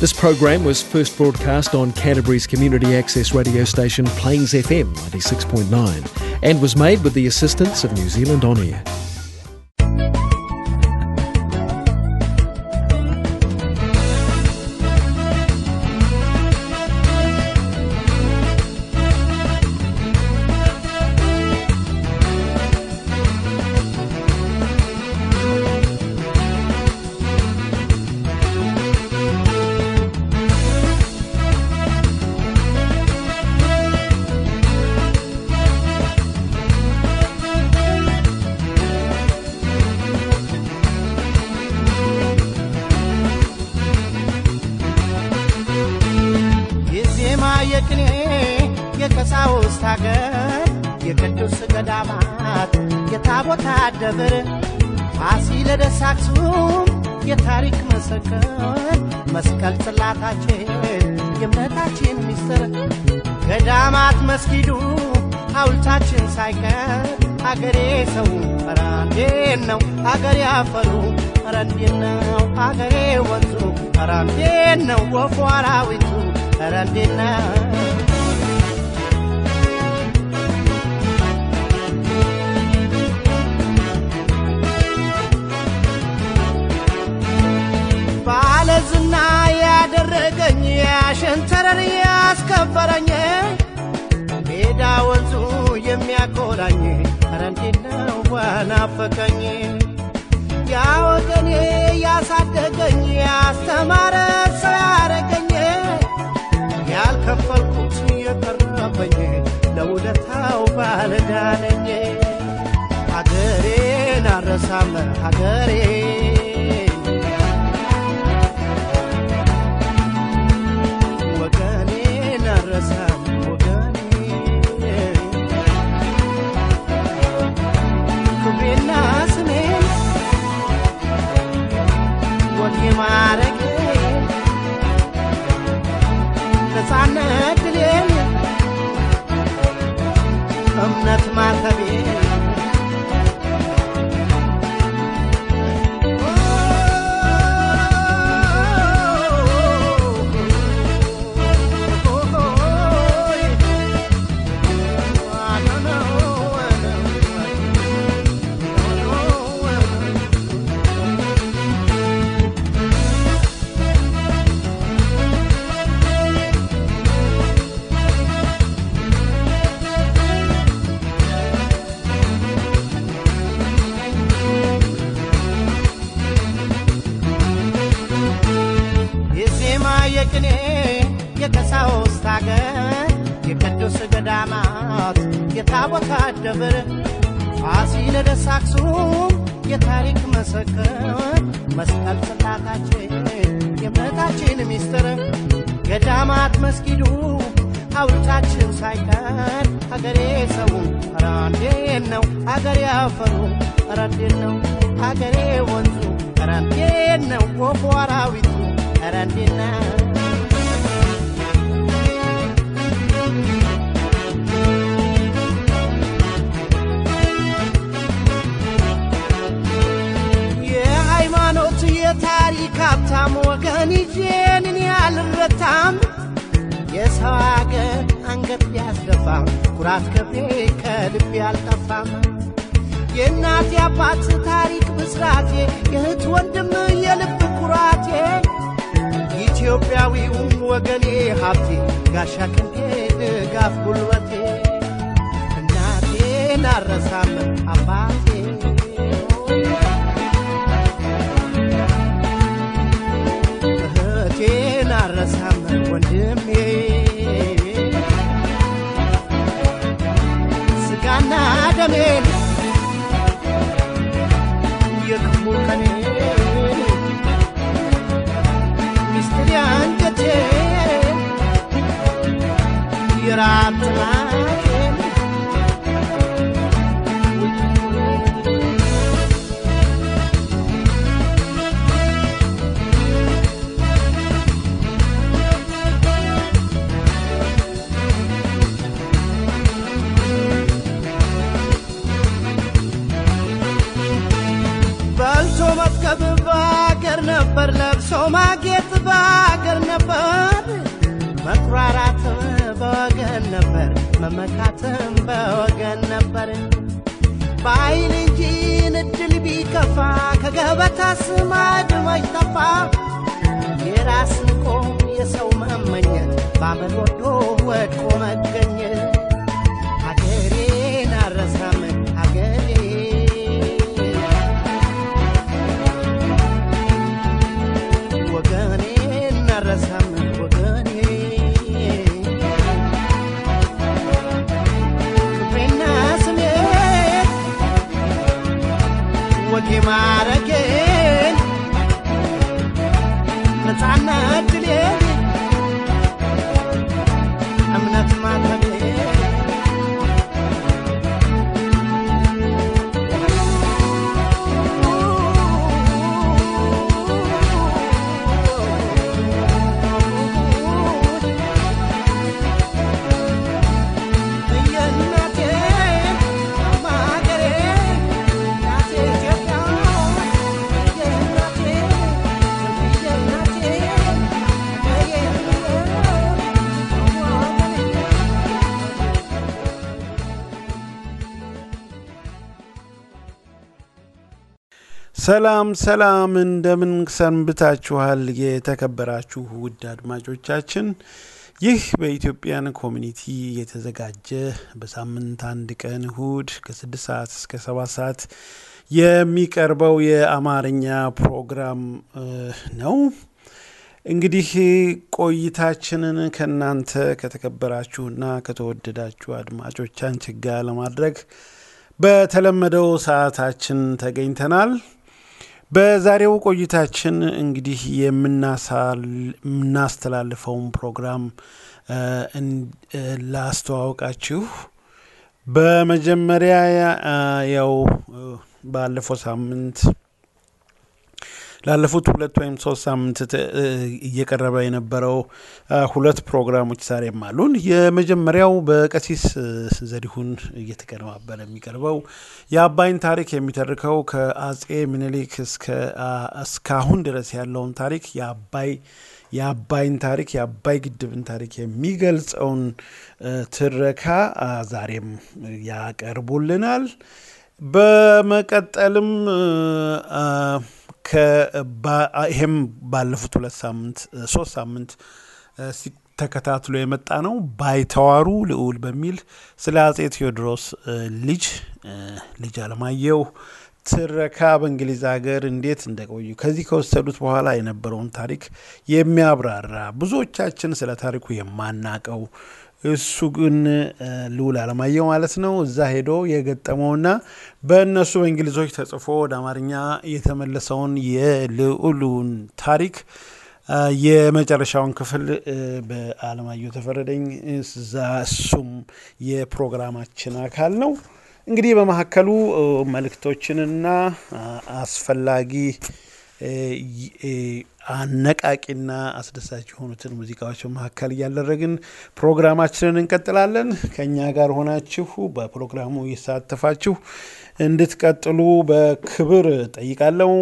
This program was first broadcast on Canterbury's community access radio station Plains FM 96.9 and was made with the assistance of New Zealand On Air. ባለዳነኝ ሀገሬን አረሳም ሀገሬ ወገኔን አረሳም tomar cabelo ደብር ፋሲለደስ አክሱም የታሪክ ምስክር መስቀል ጽላታችን የእምነታችን ሚስጥር። ገዳማት መስጊዱ ሐውልታችን ሳይቀር አገሬ ሰው ኧረ ነው አገሬ አፈሩ ኧረ ነው አገሬ ወንዙ ኧረ ነው ወፉ አራዊቱ ነው ሀብታም ወገን ይዤንን ያልረታም። የሰው አገር አንገት ቢያስደፋም ኩራት ክብሬ ከልቤ አልጠፋም። የእናት የአባት ታሪክ ብስራቴ የእህት ወንድም የልብ ኩራቴ። ኢትዮጵያዊው ወገኔ ሀብቴ ጋሻ ክንዴ ድጋፍ ጉልበቴ። እናቴን አረሳም አባቴ አረሳም ወንድሜ ስጋና ደሜን የክፉ ቀኔ ሚስጥር የራት ጥማቴን መመካትም በወገን ነበር። በአይን እንጂ ንድል ቢከፋ ከገበታ ስማድ መች ጠፋ የራስን ቆ የሰው መመኘት ባመል ወዶ ወድቆ መገኘት ወጌ ማረጌን ነፃነት ድሌን ሰላም ሰላም፣ እንደምን ሰንብታችኋል? የተከበራችሁ ውድ አድማጮቻችን፣ ይህ በ Ethiopian community የተዘጋጀ በሳምንት አንድ ቀን እሁድ ከስድስት ሰዓት እስከ ሰባት ሰዓት የሚቀርበው የአማርኛ ፕሮግራም ነው። እንግዲህ ቆይታችንን ከእናንተ ከተከበራችሁና ከተወደዳችሁ አድማጮቻችን ጋር ለማድረግ በተለመደው ሰዓታችን ተገኝተናል። በዛሬው ቆይታችን እንግዲህ የምናስተላልፈውን ፕሮግራም ላስተዋውቃችሁ። በመጀመሪያ ያው ባለፈው ሳምንት ላለፉት ሁለት ወይም ሶስት ሳምንት እየቀረበ የነበረው ሁለት ፕሮግራሞች ዛሬም አሉን። የመጀመሪያው በቀሲስ ዘሪሁን እየተቀነባበረ የሚቀርበው የአባይን ታሪክ የሚተርከው ከአጼ ምኒልክ እስካሁን ድረስ ያለውን ታሪክ የአባይ የአባይን ታሪክ የአባይ ግድብን ታሪክ የሚገልጸውን ትረካ ዛሬም ያቀርቡልናል። በመቀጠልም ይሄም ባለፉት ሁለት ሳምንት ሶስት ሳምንት ተከታትሎ የመጣ ነው። ባይተዋሩ ልዑል በሚል ስለ አጼ ቴዎድሮስ ልጅ ልጅ አለማየሁ ትረካ በእንግሊዝ ሀገር እንዴት እንደቆዩ ከዚህ ከወሰዱት በኋላ የነበረውን ታሪክ የሚያብራራ ብዙዎቻችን ስለ ታሪኩ የማናቀው እሱ ግን እ፣ ልዑል አለማየሁ ማለት ነው እዛ ሄዶ የገጠመውና በእነሱ በእንግሊዞች ተጽፎ ወደ አማርኛ የተመለሰውን የልዑሉን ታሪክ የመጨረሻውን ክፍል በአለማየሁ ተፈረደኝ እዛ እሱም የፕሮግራማችን አካል ነው። እንግዲህ በመካከሉ መልእክቶችንና አስፈላጊ አነቃቂና አስደሳች የሆኑትን ሙዚቃዎች በመካከል እያደረግን ፕሮግራማችንን እንቀጥላለን። ከእኛ ጋር ሆናችሁ በፕሮግራሙ እየተሳተፋችሁ እንድትቀጥሉ በክብር ጠይቃለሁ።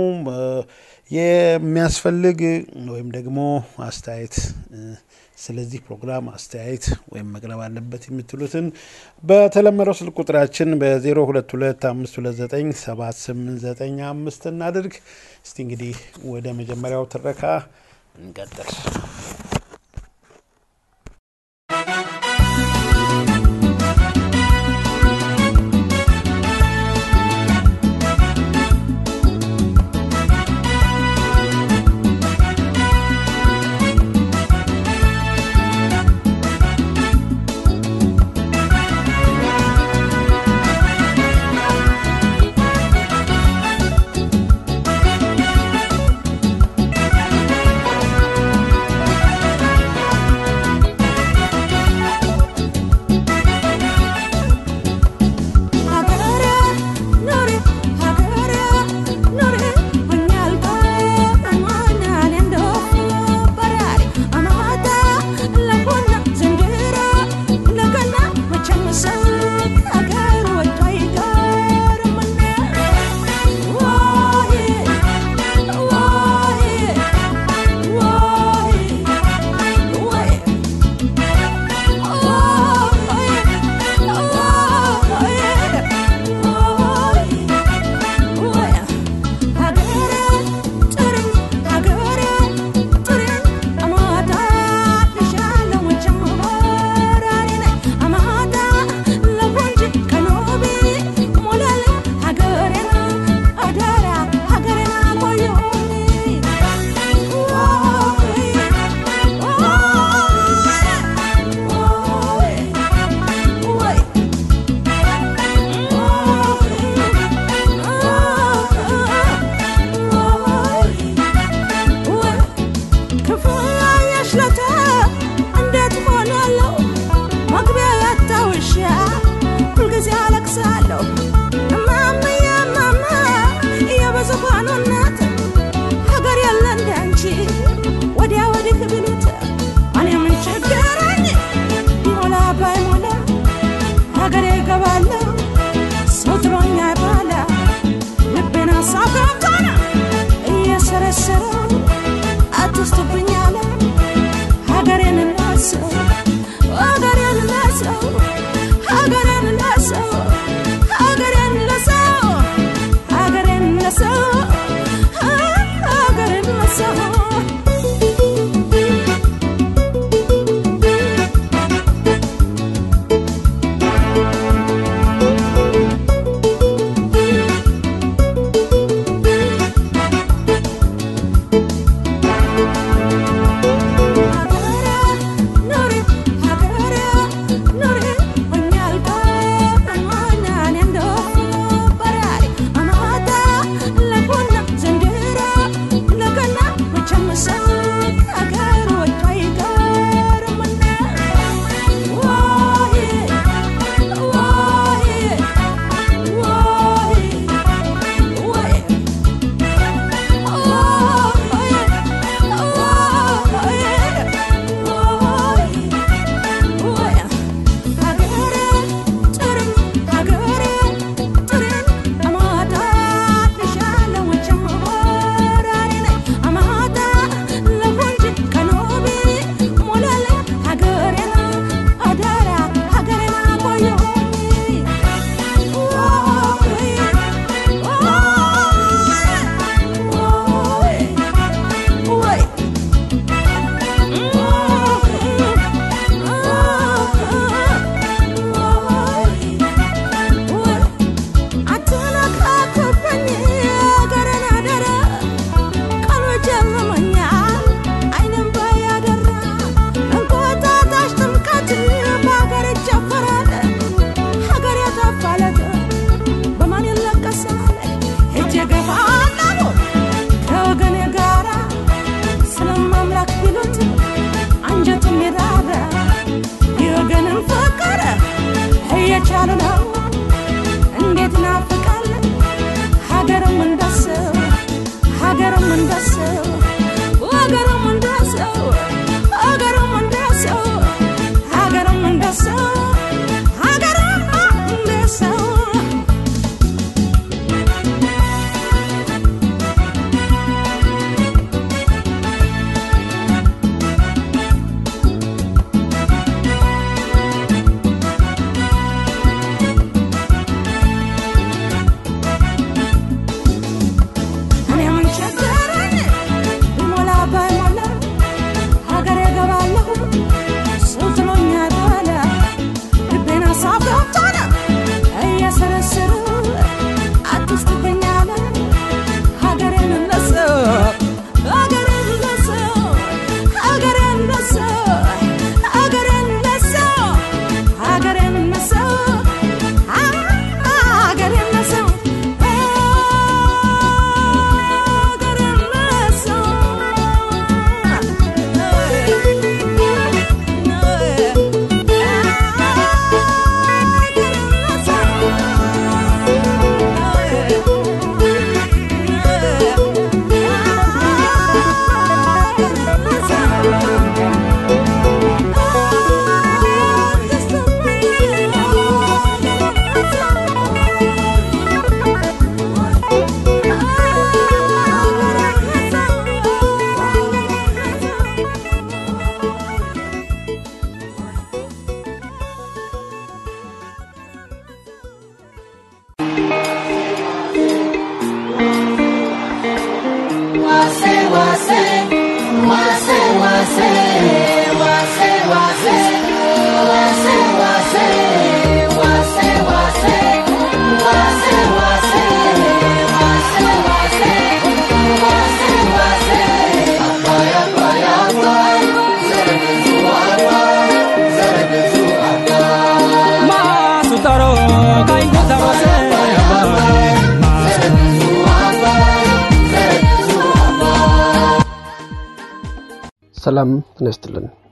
የሚያስፈልግ ወይም ደግሞ አስተያየት ስለዚህ ፕሮግራም አስተያየት ወይም መቅረብ አለበት የምትሉትን በተለመደው ስልክ ቁጥራችን በ0225297895 እናድርግ። እስቲ እንግዲህ ወደ መጀመሪያው ትረካ እንቀጥል። ♪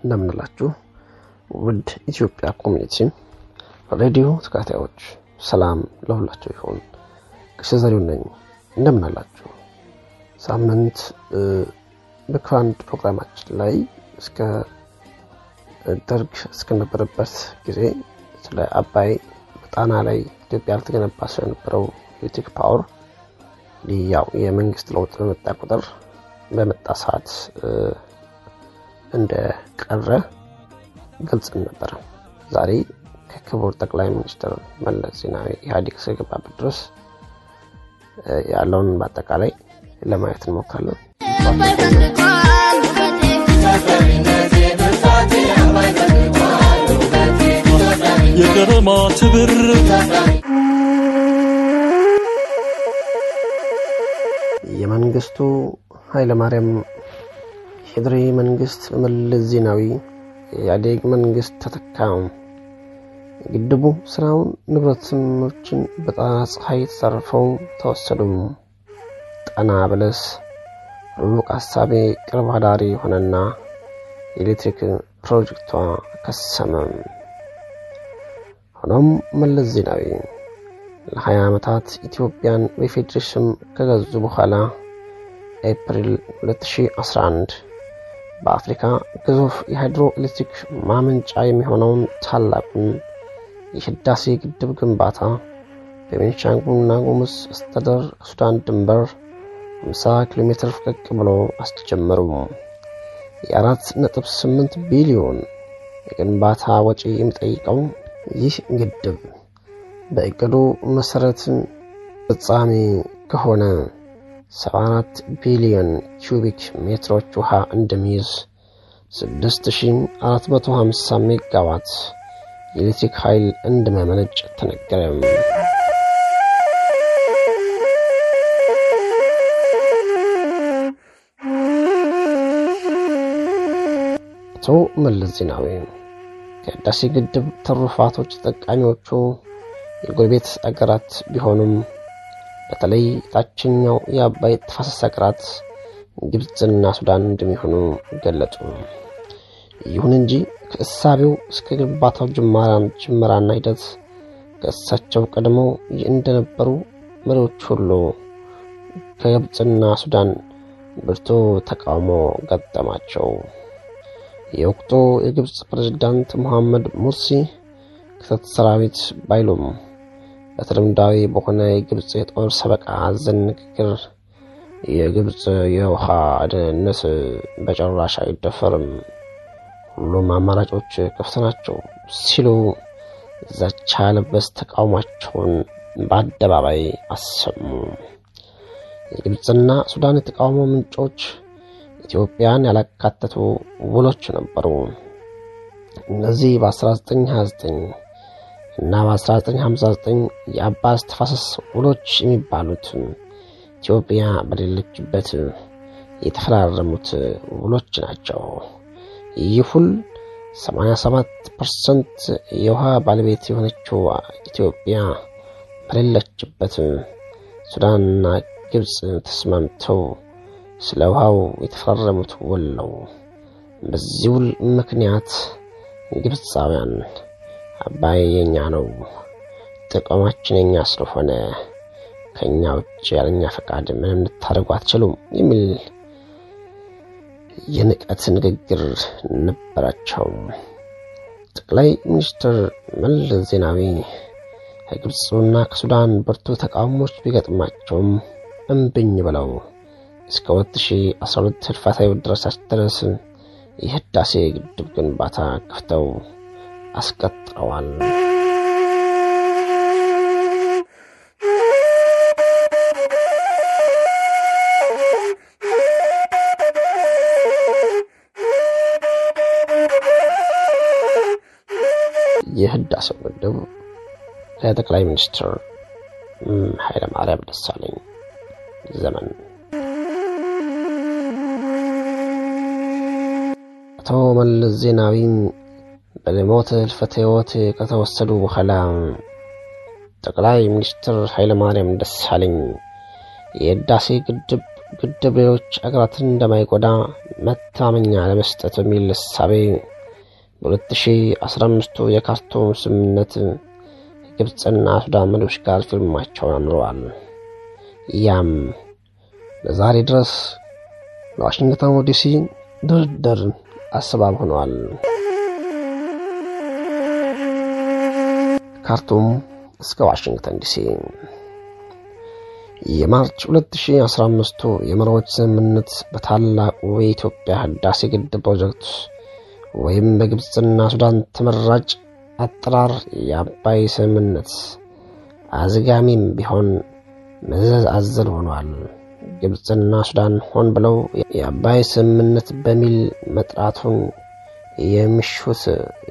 እንደምን አላችሁ ውድ ኢትዮጵያ community ሬዲዮ ተከታታዮች ሰላም ለሁላችሁ ይሁን። ቅሽ ዘሪው ነኝ። እንደምን አላችሁ ሳምንት በክራንድ ፕሮግራማችን ላይ እስከ ደርግ እስከነበረበት ጊዜ ስለ አባይ በጣና ላይ ኢትዮጵያ ልትገነባ ስለነበረው electric power ያው የመንግስት ለውጥ በመጣ ቁጥር በመጣ ሰዓት እንደ ቀረ ገልጽን ነበረ። ዛሬ ከክቡር ጠቅላይ ሚኒስትር መለስ ዜናዊ ኢህአዴግ እስከገባበት ድረስ ያለውን በአጠቃላይ ለማየት እንሞክራለን። የቀለማት ብር የመንግስቱ ኃይለማርያም ሄድሪ መንግስት በመለስ ዜናዊ የኢህአዴግ መንግስት ተተካ። ግድቡ ስራውን ንብረቶችን በጣና ፀሐይ ተዘርፈው ተወሰዱ። ጣና በለስ ሩቅ ሀሳቤ ቅርብ አዳሪ ሆነና የኤሌክትሪክ ፕሮጀክቷ ከሰመ። ሆኖም መለስ ዜናዊ ለ20 ዓመታት ኢትዮጵያን በፌዴሬሽን ከገዙ በኋላ ኤፕሪል 2011 በአፍሪካ ግዙፍ የሃይድሮ ኤሌክትሪክ ማመንጫ የሚሆነውን ታላቁን የህዳሴ ግድብ ግንባታ በቤንሻንጉልና ጉሙዝ አስተዳደር ከሱዳን ድንበር 50 ኪሎ ሜትር ፈቀቅ ብሎ አስጀመሩ። የአራት ነጥብ ስምንት ቢሊዮን የግንባታ ወጪ የሚጠይቀው ይህ ግድብ በእቅዱ መሰረት ፍጻሜ ከሆነ 74 ቢሊዮን ኪዩቢክ ሜትሮች ውሃ እንደሚይዝ 6450 ሜጋዋት የኤሌክትሪክ ኃይል እንደመመነጭ ተነገረ። አቶ መለስ ዜናዊ ከህዳሴ ግድብ ትሩፋቶች ተጠቃሚዎቹ የጎረቤት አገራት ቢሆኑም በተለይ ታችኛው የአባይ ተፋሰስ ሀገራት ግብፅና ሱዳን እንደሚሆኑ ገለጹ። ይሁን እንጂ ከእሳቤው እስከ ግንባታው ጅመራና ሂደት ከእሳቸው ቀድመው እንደነበሩ መሪዎች ሁሉ ከግብፅና ሱዳን ብርቱ ተቃውሞ ገጠማቸው። የወቅቱ የግብፅ ፕሬዝዳንት መሐመድ ሙርሲ ክተት ሰራዊት ባይሉም በተለምዳዊ በሆነ የግብፅ የጦር ሰበቃ አዘል ንግግር የግብፅ የውሃ ደህንነት በጭራሽ አይደፈርም፣ ሁሉም አማራጮች ክፍት ናቸው ሲሉ ዛቻ ለበስ ተቃውሟቸውን በአደባባይ አሰሙ። የግብፅና ሱዳን የተቃውሞ ምንጮች ኢትዮጵያን ያላካተቱ ውሎች ነበሩ። እነዚህ በ1929 እና በ1959 የአባይ ተፋሰስ ውሎች የሚባሉት ኢትዮጵያ በሌለችበት የተፈራረሙት ውሎች ናቸው። ይህ ውል 87 percent የውሃ ባለቤት የሆነችው ኢትዮጵያ በሌለችበት ሱዳንና ግብፅ ተስማምተው ስለ ውሃው የተፈራረሙት ውል ነው። በዚህ ውል ምክንያት ግብፃውያን አባይ የኛ ነው፣ ጥቅማችን የኛ ስለሆነ ከእኛ ውጭ ያለኛ ፈቃድ ምንም ልታደርጉ አትችሉም የሚል የንቀት ንግግር ነበራቸው። ጠቅላይ ሚኒስትር መለስ ዜናዊ ከግብፅና ከሱዳን ብርቱ ተቃውሞች ቢገጥማቸውም እምብኝ ብለው እስከ 2012 ህልፈተ ድረስ ድረስ የህዳሴ ግድብ ግንባታ ከፍተው አስቀጥለዋል። የህዳሴው ግድብ ከጠቅላይ ሚኒስትር ኃይለ ማርያም ደሳለኝ ዘመን አቶ መለስ ዜናዊ በሞት ህልፈተ ህይወት ከተወሰዱ በኋላ ጠቅላይ ሚኒስትር ኃይለ ማርያም ደሳለኝ የህዳሴ ግድብ ግድብ ሌሎች አገራትን እንደማይጎዳ መተማመኛ ለመስጠት በሚል እሳቤ በ2015 የካርቱም ስምምነት ከግብፅና ሱዳን መሪዎች ጋር ፊርማቸውን አኑረዋል። ያም ለዛሬ ድረስ ለዋሽንግተን ዲሲ ድርድር አሰባብ ሆነዋል። ካርቱም እስከ ዋሽንግተን ዲሲ የማርች 2015ቱ የመሪዎች ስምምነት በታላቁ የኢትዮጵያ ህዳሴ ግድብ ፕሮጀክት ወይም በግብፅና ሱዳን ተመራጭ አጠራር የአባይ ስምምነት አዝጋሚም ቢሆን መዘዝ አዘል ሆኗል። ግብፅና ሱዳን ሆን ብለው የአባይ ስምምነት በሚል መጥራቱን የሚሹት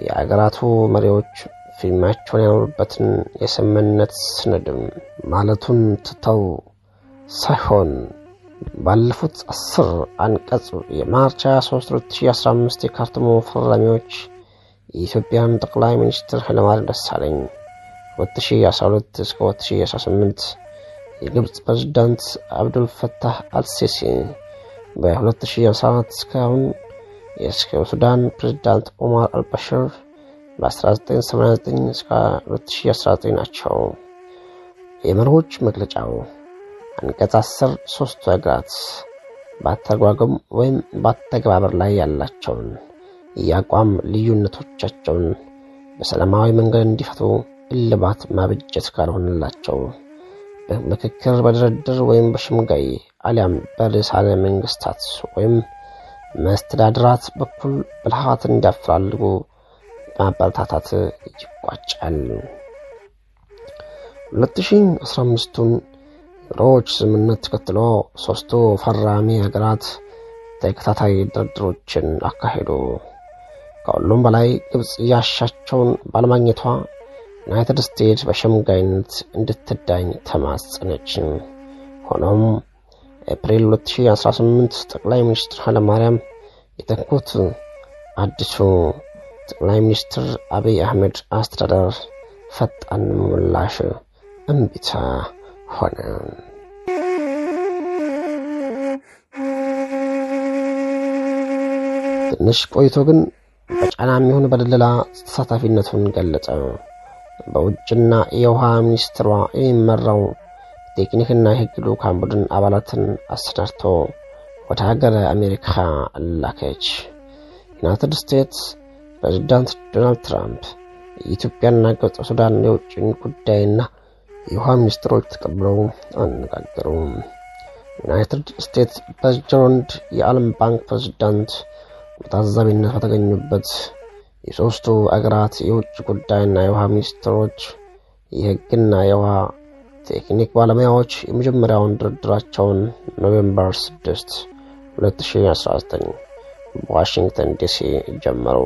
የአገራቱ መሪዎች ፊርማቸውን ያኖሩበትን የስምምነት ሰነድም ማለቱን ትተው ሳይሆን ባለፉት አስር አንቀጽ የማርች 23 2015 የካርቱም ፈራሚዎች የኢትዮጵያን ጠቅላይ ሚኒስትር ኃይለማርያም ደሳለኝ 2012 እስከ 2018 የግብፅ ፕሬዝዳንት አብዱል ፈታህ አልሲሲ በ2014 እስካሁን የሱዳን ፕሬዝዳንት ኦማር አልበሽር በ1989 እስከ 2019 ናቸው። የመሪዎች መግለጫው አንቀጽ 10 ሶስቱ ሀገራት በአተጓጎም ወይም በአተገባበር ላይ ያላቸውን የአቋም ልዩነቶቻቸውን በሰላማዊ መንገድ እንዲፈቱ እልባት ማብጀት ካልሆነላቸው በምክክር በድርድር ወይም በሽምጋይ አሊያም በርዕሳነ መንግስታት ወይም መስተዳድራት በኩል ብልሃት እንዲያፈላልጉ ማበረታታት ይቋጫል። 2015ቱን የመሪዎች ስምምነት ተከትሎ ሶስቱ ፈራሚ ሀገራት ተከታታይ ድርድሮችን አካሄዱ። ከሁሉም በላይ ግብፅ ያሻቸውን ባለማግኘቷ ዩናይትድ ስቴትስ በሸምጋይነት እንድትዳኝ ተማጸነች። ሆኖም ኤፕሪል 2018 ጠቅላይ ሚኒስትር ኃይለማርያም የተኩት አዲሱ ጠቅላይ ሚኒስትር አብይ አህመድ አስተዳደር ፈጣን ምላሽ እምቢታ ሆነ። ትንሽ ቆይቶ ግን በጫና የሚሆን በድለላ ተሳታፊነቱን ገለጸ። በውጭና የውሃ ሚኒስትሯ የሚመራው ቴክኒክና የሕግ ልዑካን ቡድን አባላትን አሰናድቶ ወደ ሀገር አሜሪካ ላከች። ዩናይትድ ስቴትስ ፕሬዚዳንት ዶናልድ ትራምፕ የኢትዮጵያና ግብፅ ሱዳን የውጭ ጉዳይና የውሃ ሚኒስትሮች ተቀብለው አነጋገሩ። ዩናይትድ ስቴትስ ፕሬዚዳንት የዓለም ባንክ ፕሬዚዳንት በታዛቢነት በተገኙበት የሦስቱ አገራት የውጭ ጉዳይና የውሃ ሚኒስትሮች የሕግና የውሃ ቴክኒክ ባለሙያዎች የመጀመሪያውን ድርድራቸውን November 6 2019 በዋሽንግተን ዲሲ ጀመሩ።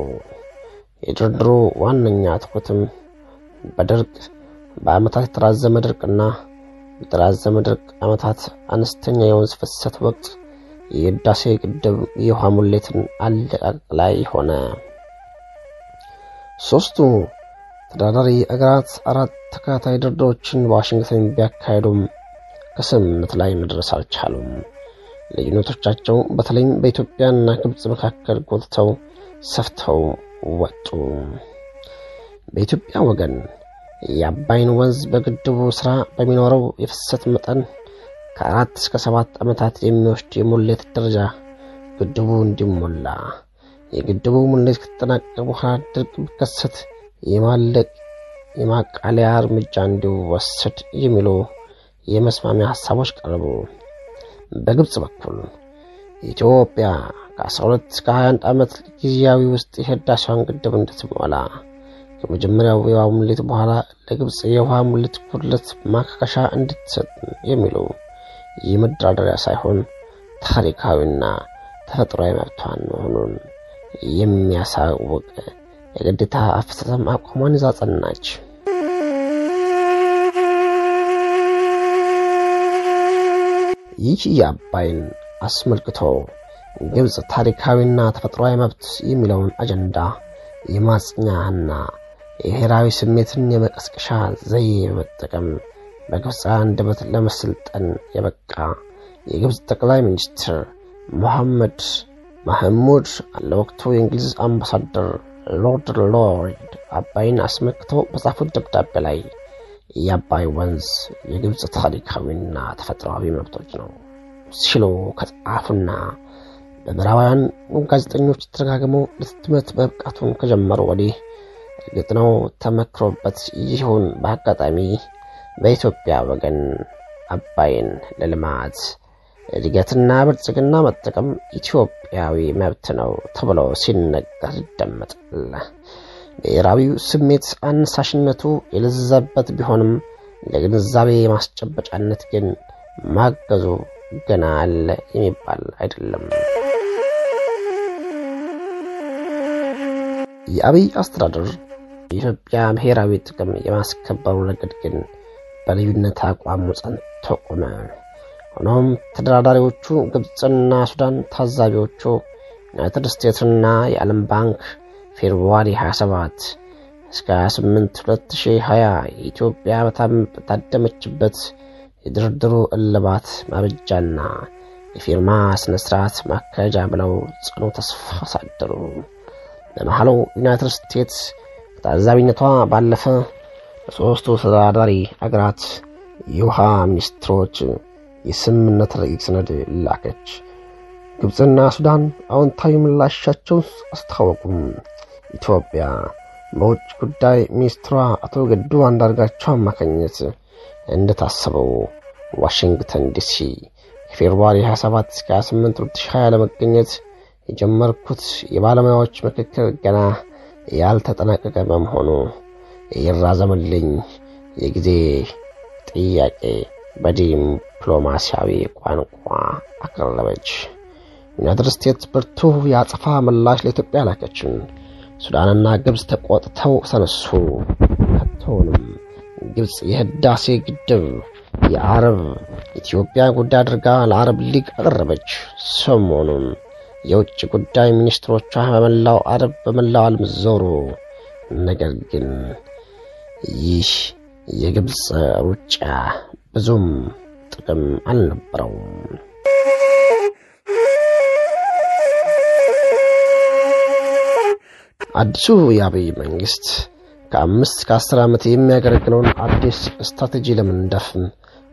የድርድሩ ዋነኛ ትኩረትም በድርቅ በዓመታት የተራዘመ ድርቅና በተራዘመ ድርቅ ዓመታት አነስተኛ የወንዝ ፍሰት ወቅት የህዳሴ ግድብ የውሃ ሙሌትን አለቃቅ ላይ ሆነ። ሶስቱ ተደራዳሪ አገራት አራት ተከታታይ ድርድሮችን በዋሽንግተን ቢያካሄዱም ከስምምነት ላይ መድረስ አልቻሉም። ልዩነቶቻቸው በተለይም በኢትዮጵያና ግብፅ መካከል ጎልተው ሰፍተው ወጡ። በኢትዮጵያ ወገን የአባይን ወንዝ በግድቡ ስራ በሚኖረው የፍሰት መጠን ከአራት እስከ ሰባት ዓመታት የሚወስድ የሙሌት ደረጃ ግድቡ እንዲሞላ የግድቡ ሙሌት ከተጠናቀቀ በኋላ ድርቅ ቢከሰት የማለቅ የማቃለያ እርምጃ እንዲወሰድ የሚሉ የመስማሚያ ሀሳቦች ቀረቡ። በግብፅ በኩል ኢትዮጵያ ከ12 እስከ 21 ዓመት ጊዜያዊ ውስጥ የህዳሴዋን ግድብ እንድትሞላ ከመጀመሪያው የውሃ ሙሌት በኋላ ለግብፅ የውሃ ሙሌት ጉድለት ማካካሻ እንድትሰጥ የሚሉ የመደራደሪያ ሳይሆን ታሪካዊና ተፈጥሯዊ መብቷን መሆኑን የሚያሳውቅ የግዴታ አፈጻጸም አቋሟን ይዛ ጸናች። ይህ የአባይን አስመልክቶ ግብፅ ታሪካዊና ተፈጥሯዊ መብት የሚለውን አጀንዳ የማጽኛና የብሔራዊ ስሜትን የመቀስቀሻ ዘዬ በመጠቀም በግብፅ አንደበት ለመሰልጠን የበቃ የግብፅ ጠቅላይ ሚኒስትር ሞሐመድ ማህሙድ ለወቅቱ የእንግሊዝ አምባሳደር ሎርድ ሎይድ አባይን አስመልክቶ በጻፉት ደብዳቤ ላይ የአባይ ወንዝ የግብፅ ታሪካዊና ተፈጥሯዊ መብቶች ነው ሲሉ ከጻፉና በምዕራባውያን ጋዜጠኞች ተደጋግሞ ለህትመት መብቃቱን ከጀመሩ ወዲህ እርግጥ ነው ተመክሮበት ይሁን በአጋጣሚ በኢትዮጵያ ወገን አባይን ለልማት እድገትና ብልጽግና መጠቀም ኢትዮጵያዊ መብት ነው ተብሎ ሲነገር ይደመጣል። ብሔራዊው ስሜት አነሳሽነቱ የለዛበት ቢሆንም ለግንዛቤ ማስጨበጫነት ግን ማገዙ ገና አለ የሚባል አይደለም። የአብይ አስተዳደር የኢትዮጵያ ብሔራዊ ጥቅም የማስከበሩ ረገድ ግን በልዩነት አቋሙ ጸንቶ ቆመ። ሆኖም ተደራዳሪዎቹ ግብፅና ሱዳን፣ ታዛቢዎቹ ዩናይትድ ስቴትስና የዓለም ባንክ ፌብሩዋሪ 27 እስከ 28 2020 የኢትዮጵያ በታደመችበት የድርድሩ እልባት ማበጃና የፊርማ ስነ ስርዓት ማካሄጃ ብለው ጽኑ ተስፋ አሳደሩ። በመሐሉ ዩናይትድ ስቴትስ ከታዛቢነቷ ባለፈ በሦስቱ ተደራዳሪ አገራት የውሃ ሚኒስትሮች የስምምነት ረቂቅ ሰነድ ላከች። ግብፅና ሱዳን አዎንታዊ ምላሻቸውን አስታወቁም። ኢትዮጵያ በውጭ ጉዳይ ሚኒስትሯ አቶ ገዱ አንዳርጋቸው አማካኝነት እንደታሰበው ዋሽንግተን ዲሲ ከፌብርዋሪ 27 እስከ 28 2020 ለመገኘት የጀመርኩት የባለሙያዎች ምክክር ገና ያልተጠናቀቀ በመሆኑ ይራዘምልኝ የጊዜ ጥያቄ በዲፕሎማሲያዊ ቋንቋ አቀረበች። ዩናይትድ ስቴትስ ብርቱ የአጸፋ ምላሽ ለኢትዮጵያ ላከችን። ሱዳንና ግብፅ ተቆጥተው ተነሱ። ከቶውንም ግብፅ የህዳሴ ግድብ የአረብ ኢትዮጵያ ጉዳይ አድርጋ ለአረብ ሊግ አቀረበች። ሰሞኑን የውጭ ጉዳይ ሚኒስትሮቿ በመላው አረብ በመላው ዓለም ዞሩ። ነገር ግን ይህ የግብፅ ሩጫ ብዙም ጥቅም አልነበረውም። አዲሱ የአብይ መንግስት ከአምስት ከአስር ዓመት የሚያገለግለውን አዲስ ስትራቴጂ ለመንደፍ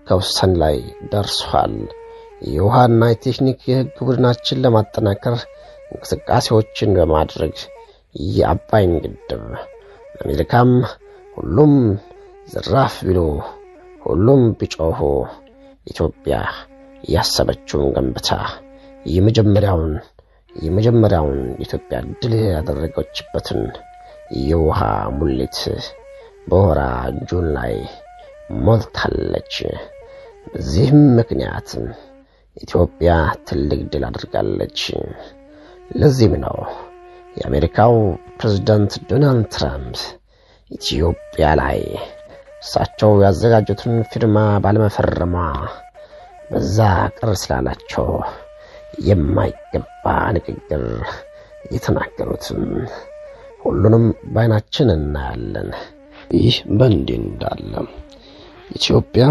ከውሳኔ ላይ ደርሷል። የውሃና የቴክኒክ የህግ ቡድናችን ለማጠናከር እንቅስቃሴዎችን በማድረግ የአባይን ግድብ አሜሪካም ሁሉም ዝራፍ ቢሉ ሁሉም ቢጮሁ ኢትዮጵያ ያሰበችውን ገንብታ የመጀመሪያውን የመጀመሪያውን ኢትዮጵያ ድል ያደረገችበትን የውሃ ሙሌት በወራ ጁን ላይ ሞልታለች። በዚህም ምክንያት ኢትዮጵያ ትልቅ ድል አድርጋለች። ለዚህም ነው የአሜሪካው ፕሬዝዳንት ዶናልድ ትራምፕ ኢትዮጵያ ላይ እሳቸው ያዘጋጁትን ፊርማ ባለመፈረሟ በዛ ቅር ስላላቸው የማይገባ ንግግር የተናገሩትን ሁሉንም በዓይናችን እናያለን። ይህ በእንዲህ እንዳለ ኢትዮጵያ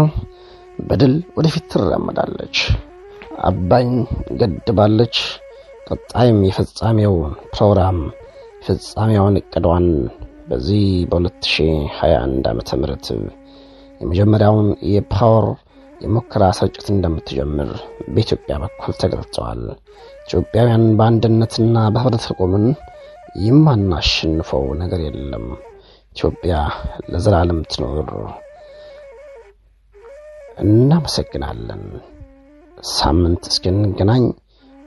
በድል ወደፊት ትራመዳለች፣ አባይን ገድባለች። ቀጣይም የፍጻሜው ፕሮግራም የፍጻሜውን እቅዷን በዚህ በ2021 ዓመተ ምህረት የመጀመሪያውን የፓወር የሙከራ ስርጭት እንደምትጀምር በኢትዮጵያ በኩል ተገልጸዋል። ኢትዮጵያውያን በአንድነትና በህብረት ቆምን። የማናሸንፈው ነገር የለም። ኢትዮጵያ ለዘላለም ትኖር። እናመሰግናለን። ሳምንት እስክንገናኝ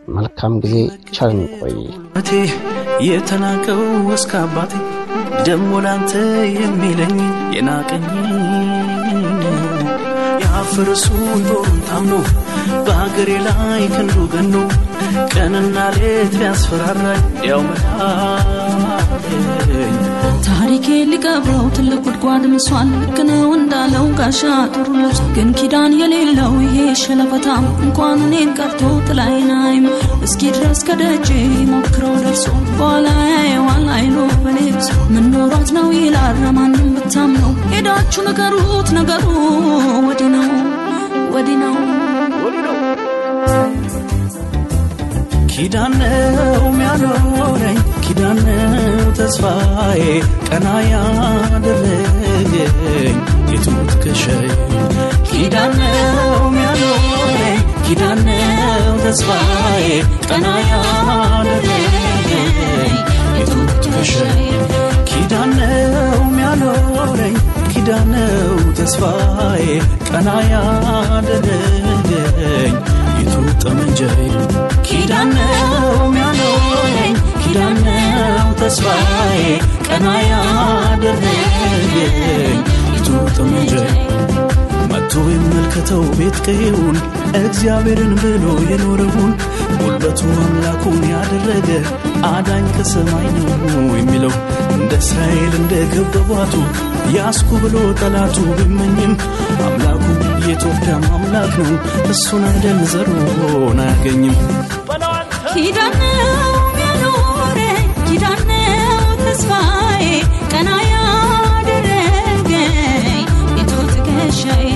መልካም ጊዜ፣ ቸርን ቆይ። የተናቀው እስከ አባቴ ደሞ ላንተ የሚለኝ የናቀኝ የአፈረሱ ጦሩን ታምኖ በሀገሬ ላይ ክንዱ ገኖ ቀንና ሌት ቢያስፈራራኝ ያው መዳኝ ታሪኬ ሊቀብረው ትልቅ ጉድጓድ ምሷል። ልክ ነው እንዳለው ጋሻ ጥሩ ልብስ ግን ኪዳን የሌለው ይሄ ሸለፈታም እንኳን እኔን ቀርቶ ጥላዬን እስኪ ድረስ ከደጅ ሞክረው ደርሶ በኋላ ያየዋል አይሎ በሌት ምኖሯት ነው ይላል ለማንም ብታምነው። ሄዳችሁ ንገሩት ነገሩ ወዲህ ነው ወዲህ ነው ኪዳነው ሚያኖረኝ ኪዳነው ተስፋዬ ቀና ያደረገኝ የትሙት ከሸይ ኪዳነው ሚያኖረኝ ኪዳነው ተስፋዬ ቀና ያደረገኝ የትሙት ከሸይ ኪዳነው ሚያኖረኝ ኪዳነው ተስፋዬ ቀና ያደረገኝ ጠመንጃዬ ኪዳነው ሚያኖረኝ ኪዳነው ተስፋዬ ቀና ያደረገኝ። የቱ ጠመንጃዬ መጥቶ ይመልከተው ቤት ቀዬውን እግዚአብሔርን ብሎ የኖረውን ጉልበቱ አምላኩን ያደረገ አዳኝ ከሰማይ ነው የሚለው። እንደ እስራኤል እንደ ገበቧቱ ያስኩ ብሎ ጠላቱ ቢመኝም አምላኩ የኢትዮጵያም አምላክ ነው እሱን አይደል ዘሩን አያገኝም። ኪዳነው ያኖረኝ ኪዳነው ተስፋዬ ቀና ያደረገኝ የቱ ትከሻዬ?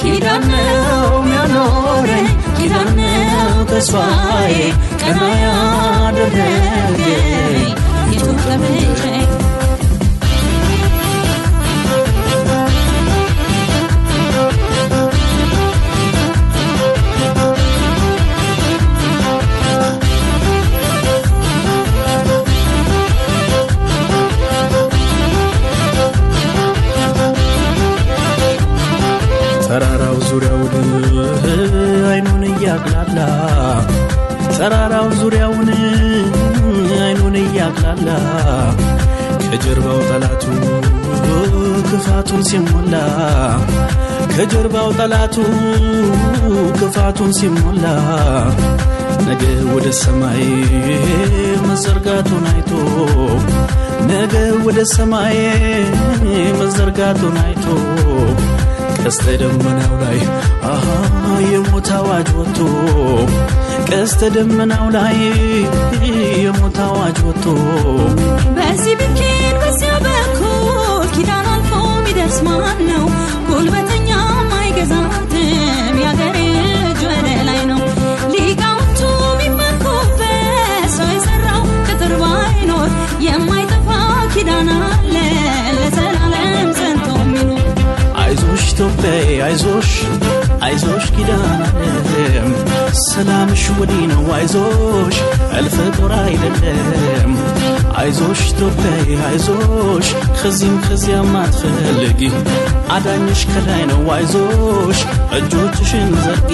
ኪዳነው ያኖረኝ ኪዳነው ተስፋዬ ቀና ያደረገኝ የቱ ጠመንጃዬ እያቅላላ ተራራው ዙሪያውን አይኑን እያቅላላ ከጀርባው ጠላቱ ክፋቱን ሲሞላ ከጀርባው ጠላቱ ክፋቱን ሲሞላ ነገ ወደ ሰማይ መዘርጋቱን አይቶ ነገ ወደ ሰማይ መዘርጋቱን አይቶ ቀስተ ደመናው ላይ አሃ የሞት አዋጅ ወጥቶ ቀስተ ደመናው ላይ የሞት አዋጅ ወጥቶ በዚህ ብኬን በዚያ በኩል ኪዳን አልፎ ሚደርስ ማን ነው? ጉልበተኛ ኢትዮጵያዬ አይዞሽ አይዞሽ ኪዳነ ዓለም ሰላምሽ ወዲህ ነው አይዞሽ እልፍ ጦር አይደለም። አይዞሽ ኢትዮጵያዬ አይዞሽ ከዚህም ከዚያም አትፈልጊ አዳኝሽ ከላይ ነው አይዞሽ እጆችሽን ዘርጊ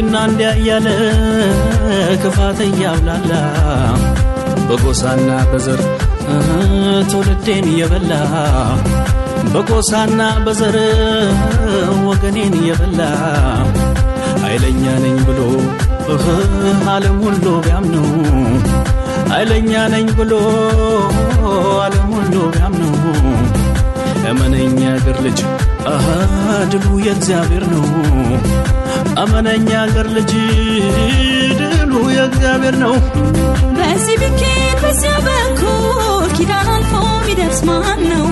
እንዲና እንዲያ እያለ ክፋት እያብላላ በጎሳና በዘር ትውልዴን እየበላ በጎሳና በዘር ወገኔን እየበላ ኃይለኛ ነኝ ብሎ ዓለም ሁሉ ቢያምነው ኃይለኛ ነኝ ብሎ ዓለም ሁሉ ቢያምነው እመነኛ አገር ልጅ ድሉ የእግዚአብሔር ነው። እመነኛ አገር ልጅ ድሉ የእግዚአብሔር ነው። በዚህ ብኬን በዚያ በኩል ኪዳን አልፎ ሚደርስ ማን ነው?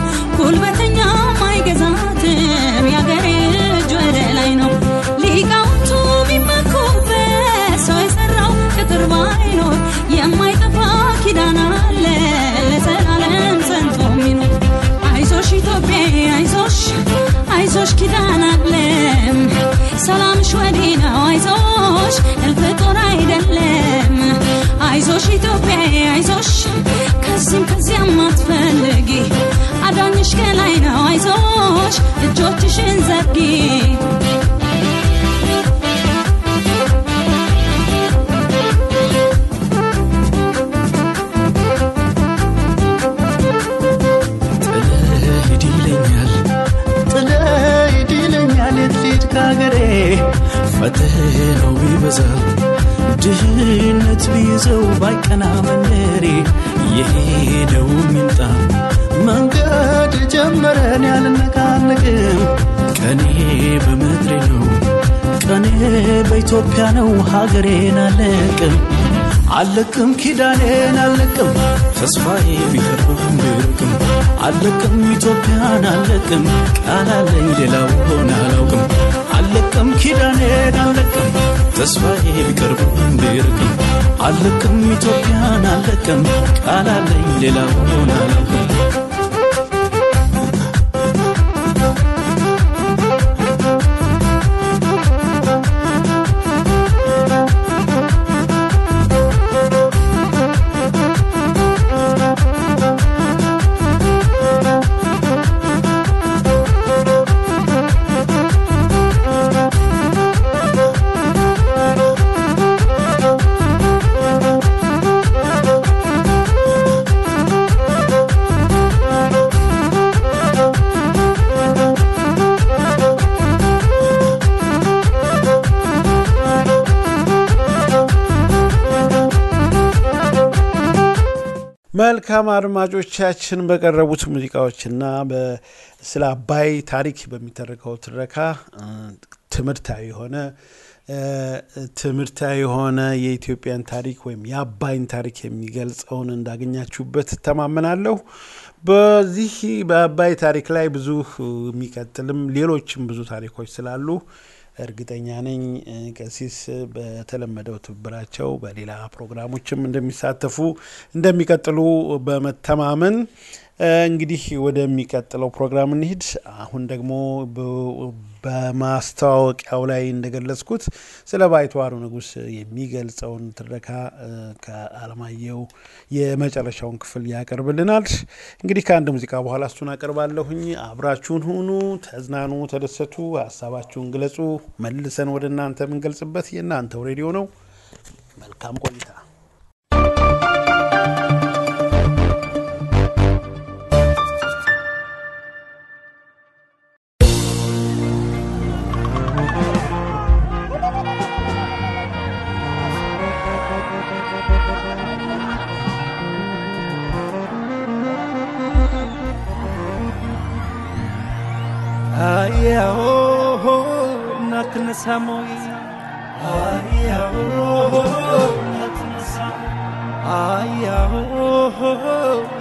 የት ልሂድ ከሀገሬ ፈተናው ቢበዛ ድህነት ቢይዘው ባይቀና መንደሬ የሄደው ይምጣ መንገድ ጀመረን ያልነቃነቅም። ቀኔ በምድሬ ነው ቀኔ በኢትዮጵያ ነው ሀገሬን አለቅም አለቅም ኪዳኔን አለቅም ተስፋዬ ቢቀርብም ቢርቅም አለቅም ኢትዮጵያን አለቅም ቃላለኝ ሌላው ሆነ አላውቅም። አለቅም ኪዳኔን አለቅም ተስፋዬ ቢቀርብም ቢርቅም አለቅም ኢትዮጵያን አለቅም ቃላለኝ ሌላው ሆነ አላውቅም መልካም አድማጮቻችን በቀረቡት ሙዚቃዎችና ስለ አባይ ታሪክ በሚተረከው ትረካ ትምህርታዊ የሆነ ትምህርታዊ የሆነ የኢትዮጵያን ታሪክ ወይም የአባይን ታሪክ የሚገልጸውን እንዳገኛችሁበት እተማመናለሁ። በዚህ በአባይ ታሪክ ላይ ብዙ የሚቀጥልም ሌሎችም ብዙ ታሪኮች ስላሉ እርግጠኛ ነኝ ቀሲስ በተለመደው ትብብራቸው በሌላ ፕሮግራሞችም እንደሚሳተፉ እንደሚቀጥሉ በመተማመን እንግዲህ ወደሚቀጥለው ፕሮግራም እንሂድ። አሁን ደግሞ በማስታወቂያው ላይ እንደገለጽኩት ስለ ባይተዋሩ ንጉሥ የሚገልጸውን ትረካ ከአለማየሁ የመጨረሻውን ክፍል ያቀርብልናል። እንግዲህ ከአንድ ሙዚቃ በኋላ እሱን አቀርባለሁኝ። አብራችሁን ሁኑ፣ ተዝናኑ፣ ተደሰቱ፣ ሀሳባችሁን ግለጹ። መልሰን ወደ እናንተ የምንገልጽበት የእናንተው ሬዲዮ ነው። መልካም ቆይታ። እናትነሳሞ አያሆ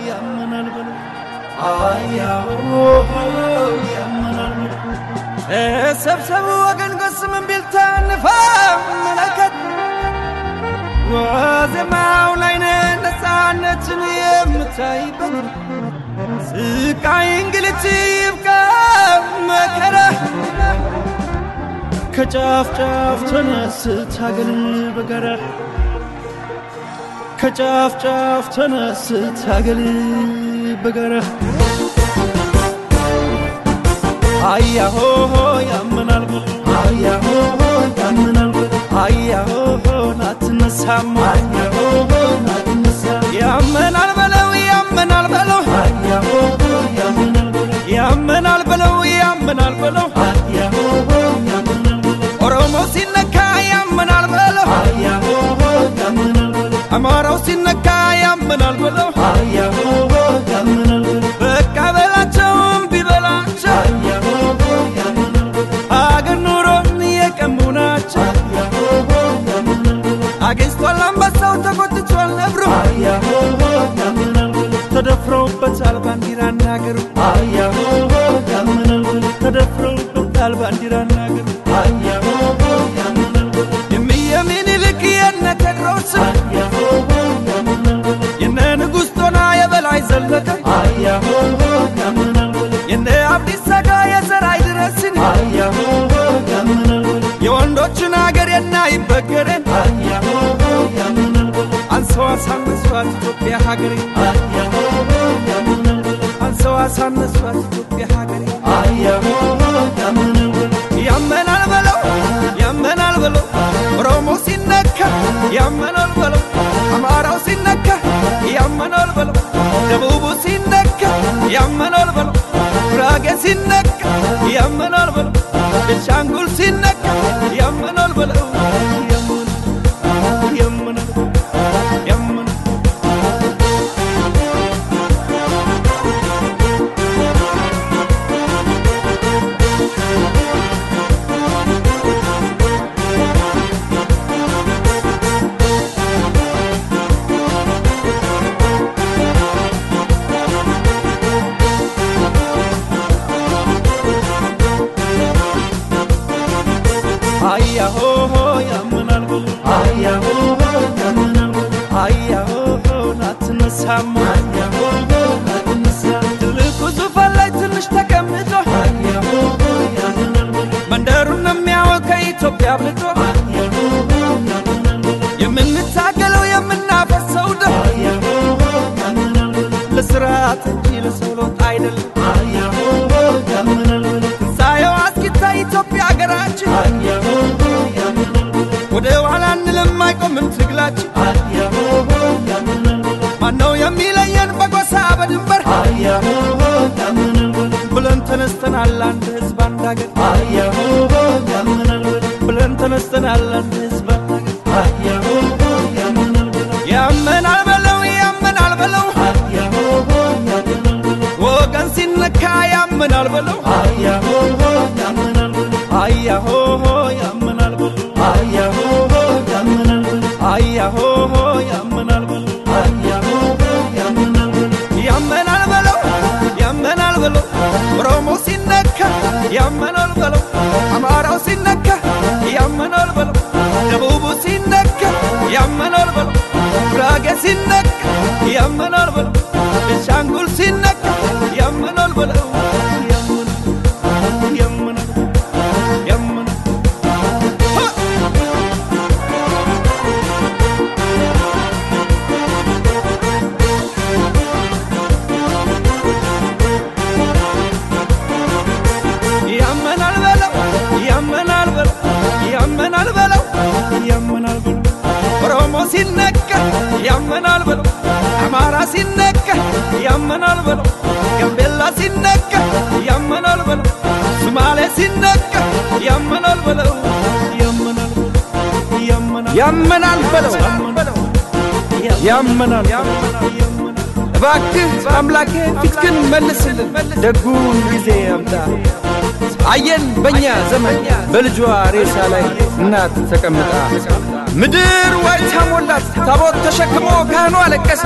ያመናል በሉ አያሆ ያመናል በሉ ተሰብሰቡ ወገን ጎስምን ቢልታ እንፋመለከት ዋዜማው ላይ ነን ነፃነትን የምታይበት ስቃይ እንግልት ይብቃ መከራ ከጫፍ ጫፍ ተነስ ታገል በጋራ። ከጫፍ ጫፍ ተነስ ታገል በጋራ። አያሆ ያመናል በሉ አያሆ ያመናል በሉ አያሆ ናትነሳም አያሆ ያመናል በለው ያመናል በለው። ያመናል በለው ያመናል በለው አማራው ሲነካ ያመናል በለው በቃ በላቸው እምቢ በላቸው አያሆ ያመናል በለው አገር ኑሮን የቀሙ ናቸው። አገኝቷል አንበሳው ተቆጥቷል ነብሩ ተደፍረውበታል ባንዲራና አገሩ ተደፍረውበታል ባንዲራና ዘለቀ የነ አብዲሳ አጋ የዘራይ ድረስን። አያሆ ያመናል በለው የወንዶችን አገር የናይበገረን አያሆ ያመናል በለው አንሰው አሳነሷት ኢትዮጵያ ሀገሬ። አሳነሷት ኢትዮጵያ ሀገሬ። ያመናል በለው ያመናል በለው። ኦሮሞ ሲነካ ያመናል ያመናል በለው ደቡቡ ሲነካ ያመናል በለው ጉራጌ ሲነካ ያመናል በለው ቤንሻንጉል ሲነካ ጉራጌ ሲነካ ያመናል ያመናል። እባክህ አምላኬ ፊትክን መልስልን። ደጉን ጊዜ አምጣ። አየን በእኛ ዘመን። በልጇ ሬሳ ላይ እናት ተቀምጣ። ምድር ዋይታ ሞላት። ታቦት ተሸክሞ ካህኑ አለቀሰ።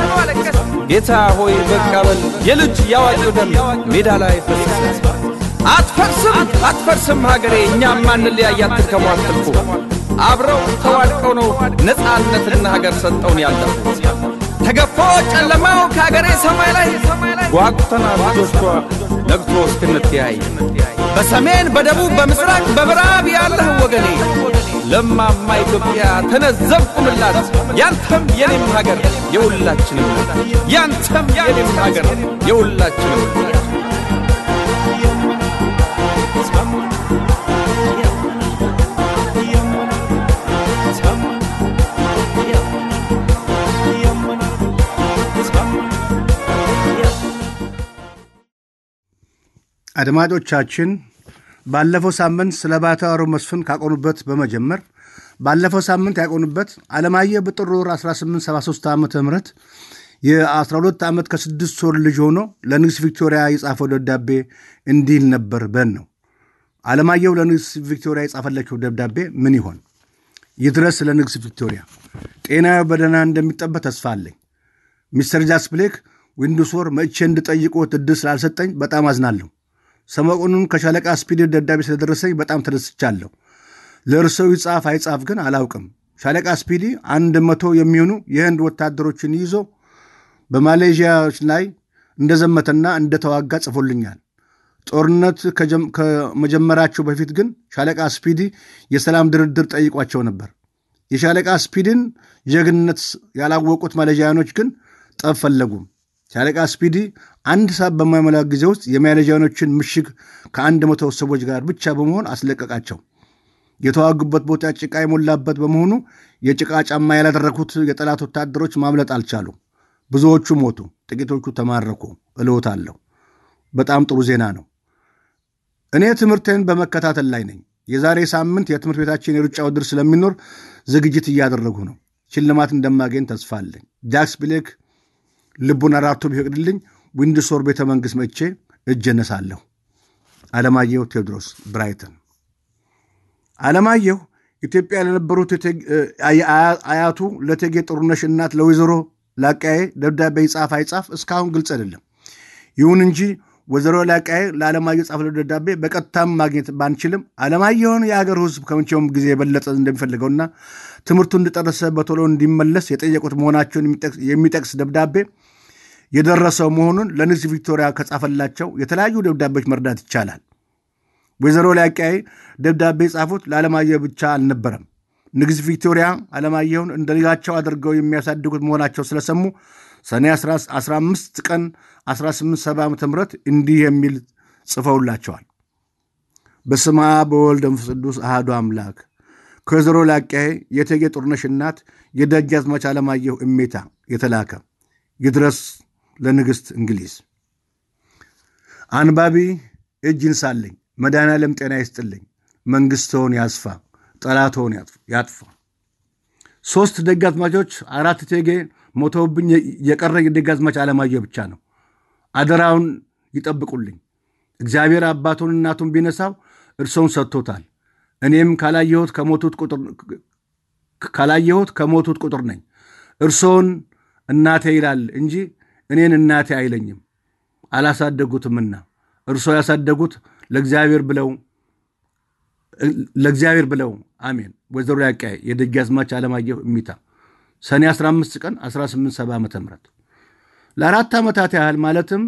ጌታ ሆይ በቃ በል የልጅ ያዋቂው ደም ሜዳ ላይ ፈሰሰ። አትፈርስም አትፈርስም ሀገሬ። እኛም ማንለያይ አትድከሙ አትልፉ አብረው ተዋድቀው ነው ነፃነትና ሀገር ሰጠውን ያለፉት ተገፎ ጨለማው ከሀገሬ ሰማይ ላይ ጓጉተና ልጆቿ ነግቶ እስክንተያይ። በሰሜን በደቡብ በምስራቅ በምዕራብ ያለህ ወገኔ ለማማ ኢትዮጵያ ተነዘብኩምላት ያንተም የኔም ሀገር የሁላችንም ያንተም የኔም ሀገር የሁላችንም አድማጮቻችን ባለፈው ሳምንት ስለ ባታሩ መስፍን ካቆኑበት በመጀመር ባለፈው ሳምንት ያቆኑበት አለማየሁ በጥር ወር 1873 ዓ ም የ12 ዓመት ከስድስት ወር ልጅ ሆኖ ለንግሥት ቪክቶሪያ የጻፈው ደብዳቤ እንዲል ነበር በን ነው። አለማየሁ ለንግሥት ቪክቶሪያ የጻፈላቸው ደብዳቤ ምን ይሆን? ይድረስ ለንግሥት ቪክቶሪያ ጤና በደህና እንደሚጠበቅ ተስፋ አለኝ። ሚስተር ጃክስ ብሌክ ዊንድሶር መጥቼ እንድጠይቅዎት እድል ስላልሰጠኝ በጣም አዝናለሁ። ሰሞኑን ከሻለቃ ስፒድ ደብዳቤ ስለደረሰኝ በጣም ተደስቻለሁ። ለእርስዎ ይጻፍ አይጻፍ ግን አላውቅም። ሻለቃ ስፒዲ አንድ መቶ የሚሆኑ የህንድ ወታደሮችን ይዞ በማሌዥያዎች ላይ እንደዘመተና እንደተዋጋ ጽፎልኛል። ጦርነት ከመጀመራቸው በፊት ግን ሻለቃ ስፒዲ የሰላም ድርድር ጠይቋቸው ነበር። የሻለቃ ስፒድን ጀግንነት ያላወቁት ማሌዥያኖች ግን ጠብ ፈለጉም። ሻለቃ ስፒዲ አንድ ሰዓት በማይሞላ ጊዜ ውስጥ የማሌዥያኖችን ምሽግ ከአንድ መቶ ሰዎች ጋር ብቻ በመሆን አስለቀቃቸው። የተዋጉበት ቦታ ጭቃ የሞላበት በመሆኑ የጭቃ ጫማ ያላደረጉት የጠላት ወታደሮች ማምለጥ አልቻሉ። ብዙዎቹ ሞቱ፣ ጥቂቶቹ ተማረኩ። እልዎታለሁ። በጣም ጥሩ ዜና ነው። እኔ ትምህርቴን በመከታተል ላይ ነኝ። የዛሬ ሳምንት የትምህርት ቤታችን የሩጫ ውድድር ስለሚኖር ዝግጅት እያደረጉ ነው። ሽልማት እንደማገኝ ተስፋ አለኝ። ጃክስ ብሌክ ልቡን አራርቶ ቢፈቅድልኝ ዊንድሶር ቤተ መንግሥት መጥቼ እጅ እነሳለሁ። አለማየሁ ቴዎድሮስ ብራይተን። አለማየሁ ኢትዮጵያ ለነበሩት አያቱ ለእቴጌ ጥሩነሽ እናት ለወይዘሮ ላቃዬ ደብዳቤ ይጻፍ አይጻፍ እስካሁን ግልጽ አይደለም። ይሁን እንጂ ወይዘሮ ላቃዬ ለዓለማየሁ ጻፈለው ደብዳቤ በቀጥታም ማግኘት ባንችልም ዓለማየሁን የአገር ሕዝብ ከመቼውም ጊዜ የበለጠ እንደሚፈልገውና ትምህርቱ እንደጨረሰ በቶሎ እንዲመለስ የጠየቁት መሆናቸውን የሚጠቅስ ደብዳቤ የደረሰው መሆኑን ለንግሥት ቪክቶሪያ ከጻፈላቸው የተለያዩ ደብዳቤዎች መርዳት ይቻላል። ወይዘሮ ላቃዬ ደብዳቤ የጻፉት ለዓለማየሁ ብቻ አልነበረም። ንግሥት ቪክቶሪያ ዓለማየሁን እንደ ልጃቸው አድርገው የሚያሳድጉት መሆናቸው ስለሰሙ ሰኔ 15 ቀን 1870 ዓ ም እንዲህ የሚል ጽፈውላቸዋል። አብ በወልድ ወመንፈስ ቅዱስ አሐዱ አምላክ ከወይዘሮ ላቃዬ የእቴጌ ጥሩነሽ እናት የደጃዝማች ዓለማየሁ እሜታ የተላከ ይድረስ ለንግሥት እንግሊዝ። አንባቢ እጅ ይንሳልኝ፣ መድኃኔዓለም ጤና ይስጥልኝ፣ መንግሥትዎን ያስፋ፣ ጠላትዎን ያጥፋ። ሦስት ደጃዝማቾች አራት እቴጌ ሞተውብኝ የቀረ የደጃዝማች ዓለማየሁ ብቻ ነው። አደራውን ይጠብቁልኝ። እግዚአብሔር አባቱን እናቱን ቢነሳው እርሶውን ሰጥቶታል። እኔም ካላየሁት ከሞቱት ቁጥር ነኝ። እርሶውን እናቴ ይላል እንጂ እኔን እናቴ አይለኝም። አላሳደጉትምና እርሶ ያሳደጉት ለእግዚአብሔር ብለው ለእግዚአብሔር ብለው አሜን። ወይዘሮ ላቃዬ የደጃዝማች ዓለማየሁ እሚታ ሰኔ 15 ቀን 1870 ዓ ም ለአራት ዓመታት ያህል ማለትም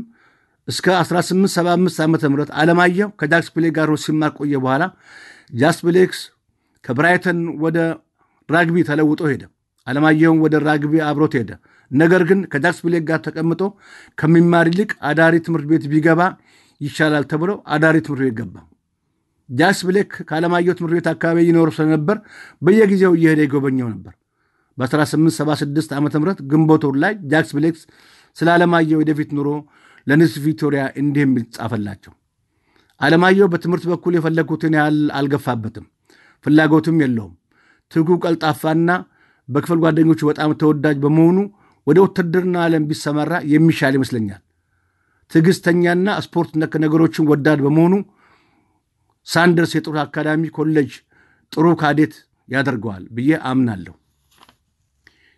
እስከ 1875 ዓ ም ዓለማየሁ ከጃክስ ብሌክ ጋር ሲማር ቆየ። በኋላ ጃክስ ብሌክስ ከብራይተን ወደ ራግቢ ተለውጦ ሄደ። ዓለማየሁም ወደ ራግቢ አብሮት ሄደ። ነገር ግን ከጃክስ ብሌክ ጋር ተቀምጦ ከሚማር ይልቅ አዳሪ ትምህርት ቤት ቢገባ ይሻላል ተብሎ አዳሪ ትምህርት ቤት ገባ። ጃክስ ብሌክ ከዓለማየሁ ትምህርት ቤት አካባቢ ይኖሩ ስለነበር በየጊዜው እየሄደ ይጎበኘው ነበር። በ1876 ዓ ም ግንቦት ወር ላይ ጃክስ ብሌክ ስለ ዓለማየሁ ወደፊት ኑሮ ለንግሥት ቪክቶሪያ እንዲህ የሚል ጻፈላቸው። ዓለማየሁ በትምህርት በኩል የፈለግኩትን ያህል አልገፋበትም፣ ፍላጎትም የለውም። ትጉ፣ ቀልጣፋና በክፍል ጓደኞቹ በጣም ተወዳጅ በመሆኑ ወደ ውትድርና ዓለም ቢሰማራ የሚሻል ይመስለኛል። ትዕግስተኛና ስፖርት ነክ ነገሮችን ወዳድ በመሆኑ ሳንደርስ የጦር አካዳሚ ኮሌጅ ጥሩ ካዴት ያደርገዋል ብዬ አምናለሁ።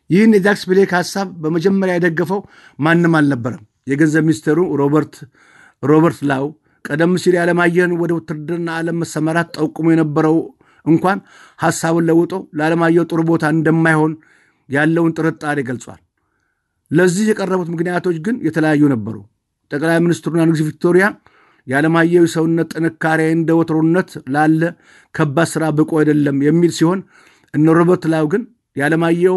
ይህን የጃክስ ብሌክ ሐሳብ በመጀመሪያ የደገፈው ማንም አልነበረም። የገንዘብ ሚኒስትሩ ሮበርት ሮበርት ላው ቀደም ሲል የዓለማየሁን ወደ ውትድርና ዓለም መሰማራት ጠቁሞ የነበረው እንኳን ሐሳቡን ለውጦ ለዓለማየሁ ጥሩ ቦታ እንደማይሆን ያለውን ጥርጣሬ ገልጿል። ለዚህ የቀረቡት ምክንያቶች ግን የተለያዩ ነበሩ። ጠቅላይ ሚኒስትሩና ንግሥት ቪክቶሪያ የዓለማየሁ የሰውነት ጥንካሬ እንደ ወትሮነት ላለ ከባድ ሥራ ብቁ አይደለም የሚል ሲሆን እነ ሮበርት ላው ግን የዓለማየሁ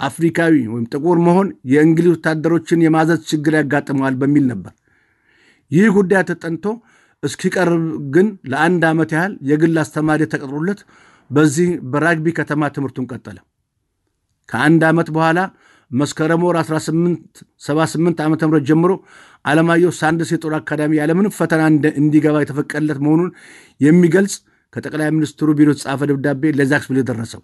አፍሪካዊ ወይም ጥቁር መሆን የእንግሊዝ ወታደሮችን የማዘዝ ችግር ያጋጥመዋል በሚል ነበር። ይህ ጉዳይ ተጠንቶ እስኪቀርብ ግን ለአንድ ዓመት ያህል የግል አስተማሪ ተቀጥሮለት በዚህ በራግቢ ከተማ ትምህርቱን ቀጠለ። ከአንድ ዓመት በኋላ መስከረም ወር 1878 ዓ ም ጀምሮ ዓለማየሁ ሳንደርስ የጦር አካዳሚ ያለምንም ፈተና እንዲገባ የተፈቀደለት መሆኑን የሚገልጽ ከጠቅላይ ሚኒስትሩ ቢሮ የተጻፈ ደብዳቤ ለጃክስ ብሌክ ደረሰው።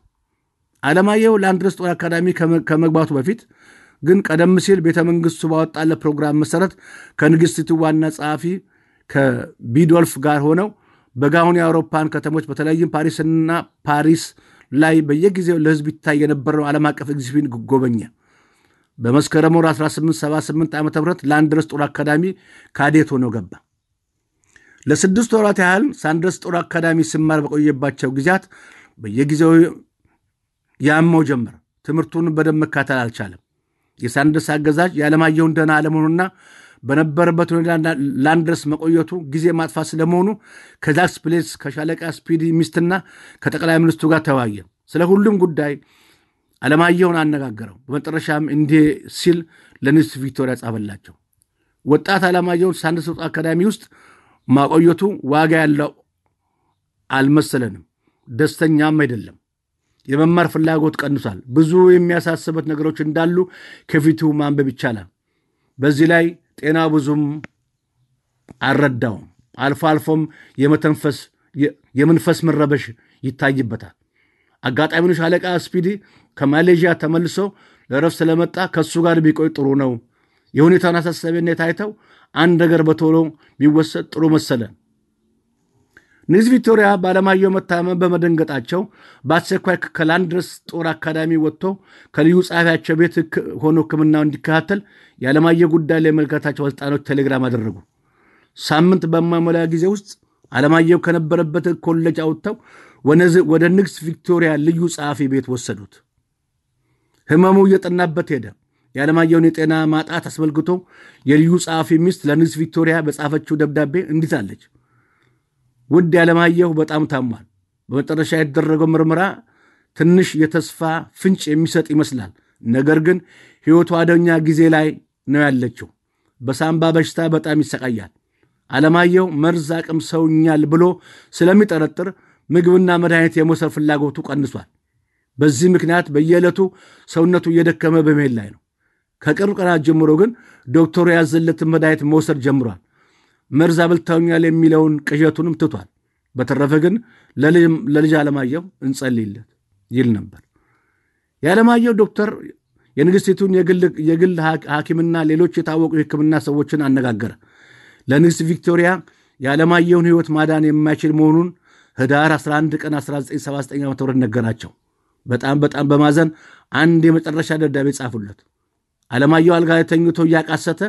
ዓለማየሁ ለአንድረስ ጦር አካዳሚ ከመግባቱ በፊት ግን ቀደም ሲል ቤተ መንግስቱ ባወጣለት ፕሮግራም መሰረት ከንግሥቲቱ ዋና ጸሐፊ ከቢዶልፍ ጋር ሆነው በጋውን የአውሮፓን ከተሞች በተለይም ፓሪስና ፓሪስ ላይ በየጊዜው ለሕዝብ ይታይ የነበረው ዓለም አቀፍ ኤግዚቢሽን ጎበኘ። በመስከረም ወር 1878 ዓ ም ሳንድረስ ጦር አካዳሚ ካዴት ሆኖ ገባ። ለስድስት ወራት ያህል ሳንድረስ ጦር አካዳሚ ሲማር በቆየባቸው ጊዜያት በየጊዜው ያመው ጀመር። ትምህርቱን በደንብ መከታተል አልቻለም። የሳንደርስ አዛዥ የዓለማየሁን ደህና አለመሆኑና በነበረበት ሁኔታ ሳንድረስ መቆየቱ ጊዜ ማጥፋት ስለመሆኑ ከጃክስ ብሌክ ከሻለቃ ስፒዲ ሚስትና ከጠቅላይ ሚኒስትሩ ጋር ተወያየ። ስለ ሁሉም ጉዳይ አለማየሁን አነጋገረው። በመጨረሻም እንዲህ ሲል ለንግሥት ቪክቶሪያ ጻፈላቸው። ወጣት አለማየሁን ሳንደስ አካዳሚ ውስጥ ማቆየቱ ዋጋ ያለው አልመሰለንም። ደስተኛም አይደለም። የመማር ፍላጎት ቀንሷል። ብዙ የሚያሳስበት ነገሮች እንዳሉ ከፊቱ ማንበብ ይቻላል። በዚህ ላይ ጤና ብዙም አልረዳውም። አልፎ አልፎም የመተንፈስ የመንፈስ መረበሽ ይታይበታል። አጋጣሚውን ሻለቃ ስፒዲ ከማሌዥያ ተመልሶ ለረፍት ስለመጣ ከእሱ ጋር ቢቆይ ጥሩ ነው። የሁኔታውን አሳሳቢነት አይተው አንድ ነገር በቶሎ ቢወሰድ ጥሩ መሰለን። ንግሥት ቪክቶሪያ በአለማየሁ መታመም በመደንገጣቸው በአስቸኳይ ከሳንድረስ ጦር አካዳሚ ወጥቶ ከልዩ ጸሐፊያቸው ቤት ሆኖ ሕክምናው እንዲከታተል የዓለማየሁ ጉዳይ ለሚመለከታቸው ባለሥልጣኖች ቴሌግራም አደረጉ። ሳምንት በማይሞላ ጊዜ ውስጥ አለማየሁ ከነበረበት ኮሌጅ አውጥተው ወደ ንግሥት ቪክቶሪያ ልዩ ጸሐፊ ቤት ወሰዱት። ህመሙ እየጠናበት ሄደ። የዓለማየሁን የጤና ማጣት አስመልክቶ የልዩ ጸሐፊ ሚስት ለንግሥት ቪክቶሪያ በጻፈችው ደብዳቤ እንዲህ አለች። ውድ ያለማየሁ በጣም ታሟል። በመጨረሻ የተደረገው ምርመራ ትንሽ የተስፋ ፍንጭ የሚሰጥ ይመስላል። ነገር ግን ሕይወቱ አደኛ ጊዜ ላይ ነው ያለችው። በሳምባ በሽታ በጣም ይሰቃያል። አለማየሁ መርዝ አቅም ሰውኛል ብሎ ስለሚጠረጥር ምግብና መድኃኒት የመውሰድ ፍላጎቱ ቀንሷል። በዚህ ምክንያት በየዕለቱ ሰውነቱ እየደከመ በመሄድ ላይ ነው። ከቅርብ ቀናት ጀምሮ ግን ዶክተሩ ያዘለትን መድኃኒት መውሰድ ጀምሯል። መርዝ አብልተውኛል የሚለውን ቅዠቱንም ትቷል። በተረፈ ግን ለልጅ አለማየሁ እንጸልይለት ይል ነበር። የዓለማየሁ ዶክተር የንግሥቲቱን የግል ሐኪምና ሌሎች የታወቁ የሕክምና ሰዎችን አነጋገረ። ለንግሥት ቪክቶሪያ የዓለማየሁን ሕይወት ማዳን የማይችል መሆኑን ህዳር 11 ቀን 1979 ዓ ም ነገራቸው። በጣም በጣም በማዘን አንድ የመጨረሻ ደብዳቤ ጻፉለት። አለማየሁ አልጋ ተኝቶ እያቃሰተ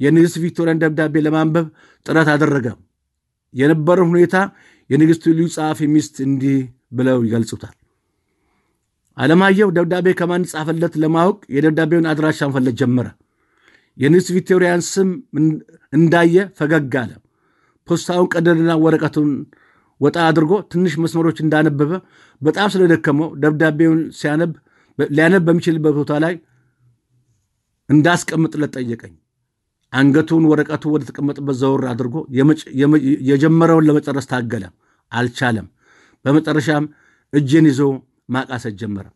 የንግሥት ቪክቶሪያን ደብዳቤ ለማንበብ ጥረት አደረገ። የነበረውን ሁኔታ የንግሥቱ ልዩ ጸሐፊ ሚስት እንዲህ ብለው ይገልጹታል። አለማየሁ ደብዳቤ ከማን ጻፈለት ለማወቅ የደብዳቤውን አድራሻ መፈለግ ጀመረ። የንግሥት ቪክቶሪያን ስም እንዳየ ፈገግ አለ። ፖስታውን ቀደድና ወረቀቱን ወጣ አድርጎ ትንሽ መስመሮች እንዳነበበ በጣም ስለደከመው ደብዳቤውን ሲያነብ ሊያነብ በሚችልበት ቦታ ላይ እንዳስቀምጥለት ጠየቀኝ። አንገቱን ወረቀቱ ወደ ተቀመጠበት ዘወር አድርጎ የጀመረውን ለመጨረስ ታገለ፣ አልቻለም። በመጨረሻም እጄን ይዞ ማቃሰት ጀመረ።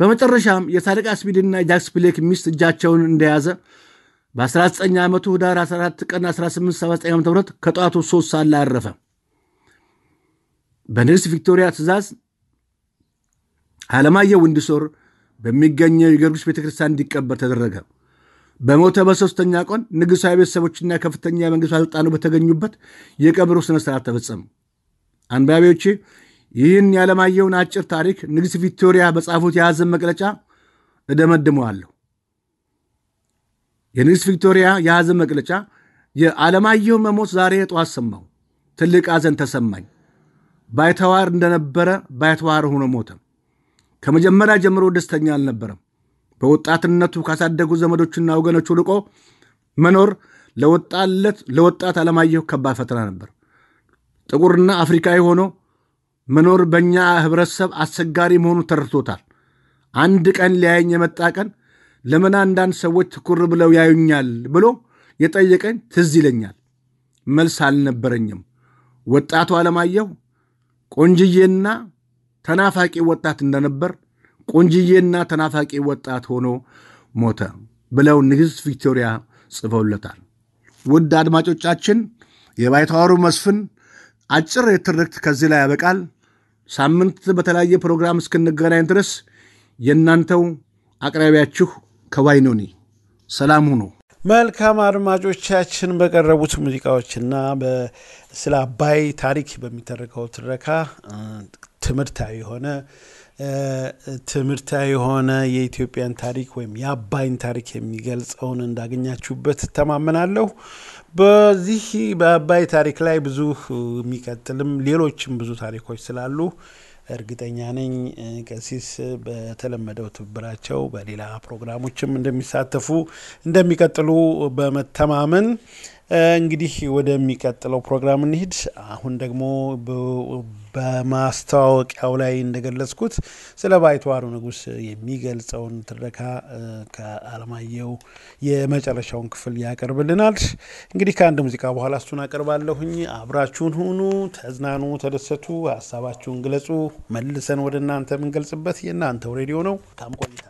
በመጨረሻም የሳደቃ ስፒድና የጃክስ ፒሌክ ሚስት እጃቸውን እንደያዘ በ19 ዓመቱ ህዳር 14 ቀን 1879 ዓ ም ከጠዋቱ ሶስት ሰዓት ላይ አረፈ። በንግሥት ቪክቶሪያ ትእዛዝ አለማየሁ ወንድሶር በሚገኘው የጊዮርጊስ ቤተ ክርስቲያን እንዲቀበር ተደረገ። በሞተ በሦስተኛ ቀን ንጉሣዊ ቤተሰቦችና ከፍተኛ የመንግሥት ባለሥልጣኖች በተገኙበት የቀብሩ ሥነ ሥርዓት ተፈጸሙ። አንባቢዎቼ ይህን የዓለማየሁን አጭር ታሪክ ንግሥት ቪክቶሪያ በጻፉት የሐዘን መግለጫ እደመድመዋለሁ። የንግሥት ቪክቶሪያ የሐዘን መግለጫ የዓለማየሁ መሞት ዛሬ ጠዋት ሰማሁ። ትልቅ ሐዘን ተሰማኝ። ባይተዋር እንደነበረ ባይተዋር ሆኖ ሞተ። ከመጀመሪያ ጀምሮ ደስተኛ አልነበረም። በወጣትነቱ ካሳደጉ ዘመዶችና ወገኖቹ ርቆ መኖር ለወጣት ዓለማየሁ ከባድ ፈተና ነበር። ጥቁርና አፍሪካዊ ሆኖ መኖር በእኛ ህብረተሰብ አስቸጋሪ መሆኑን ተረድቶታል። አንድ ቀን ሊያየኝ የመጣ ቀን ለምን አንዳንድ ሰዎች ትኩር ብለው ያዩኛል ብሎ የጠየቀኝ ትዝ ይለኛል። መልስ አልነበረኝም። ወጣቱ ዓለማየሁ ቆንጅዬና ተናፋቂ ወጣት እንደነበር ቆንጅዬና ተናፋቂ ወጣት ሆኖ ሞተ ብለው ንግሥት ቪክቶሪያ ጽፈውለታል። ውድ አድማጮቻችን የባይተዋሩ መስፍን አጭር የትርክት ከዚህ ላይ ያበቃል። ሳምንት በተለያየ ፕሮግራም እስክንገናኝ ድረስ የእናንተው አቅራቢያችሁ ከዋይኖኒ ሰላም ሁኑ። መልካም አድማጮቻችን፣ በቀረቡት ሙዚቃዎችና ስለ አባይ ታሪክ በሚተረከው ትረካ ትምህርታዊ የሆነ ትምህርታዊ የሆነ የኢትዮጵያን ታሪክ ወይም የአባይን ታሪክ የሚገልጸውን እንዳገኛችሁበት ተማመናለሁ። በዚህ በአባይ ታሪክ ላይ ብዙ የሚቀጥልም ሌሎችም ብዙ ታሪኮች ስላሉ እርግጠኛ ነኝ ቀሲስ በተለመደው ትብብራቸው በሌላ ፕሮግራሞችም እንደሚሳተፉ እንደሚቀጥሉ በመተማመን እንግዲህ ወደሚቀጥለው ፕሮግራም እንሂድ። አሁን ደግሞ በማስታወቂያው ላይ እንደገለጽኩት ስለ ባይተዋሩ ንጉሥ የሚገልጸውን ትረካ ከአለማየሁ የመጨረሻውን ክፍል ያቀርብልናል። እንግዲህ ከአንድ ሙዚቃ በኋላ እሱን አቀርባለሁኝ። አብራችሁን ሁኑ፣ ተዝናኑ፣ ተደሰቱ፣ ሀሳባችሁን ግለጹ። መልሰን ወደ እናንተ የምንገልጽበት የእናንተው ሬዲዮ ነው። ካም ቆይታ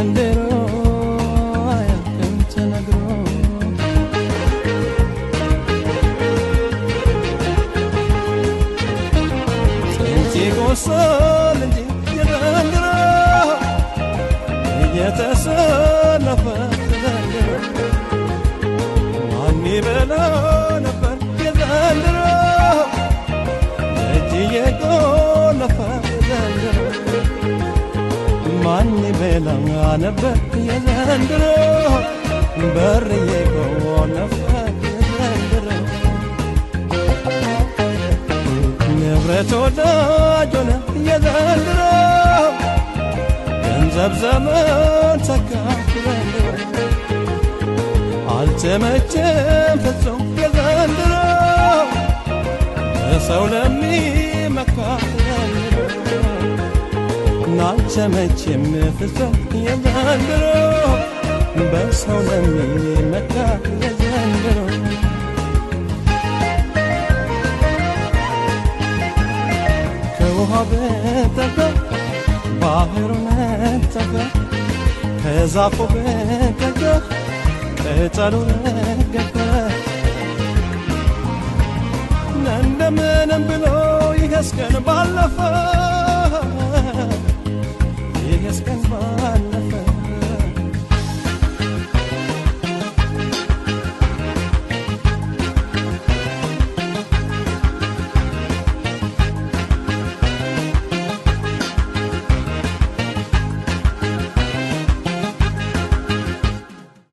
a little ይበላ ነበር የዘንድሮ በር እየቆለፈ የዘንድሮ ንብረት ወዳጅ ሆነ የዘንድሮ ገንዘብ ዘመን ተካ ዘንድሮ አልተመቸም ፍጹም የዘንድሮ በሰው ለሚመካ ናልተመቸም ፍጹም የዘንድሮ በሰው ለሚመካ የዘንድሮ። ከውሃ በጠፈ ባህሩ ነጠፈ ከዛፉ በጠፈ ቅጠሉ ረገፈ። እንደምንም ብሎ ይገስገን ባለፈ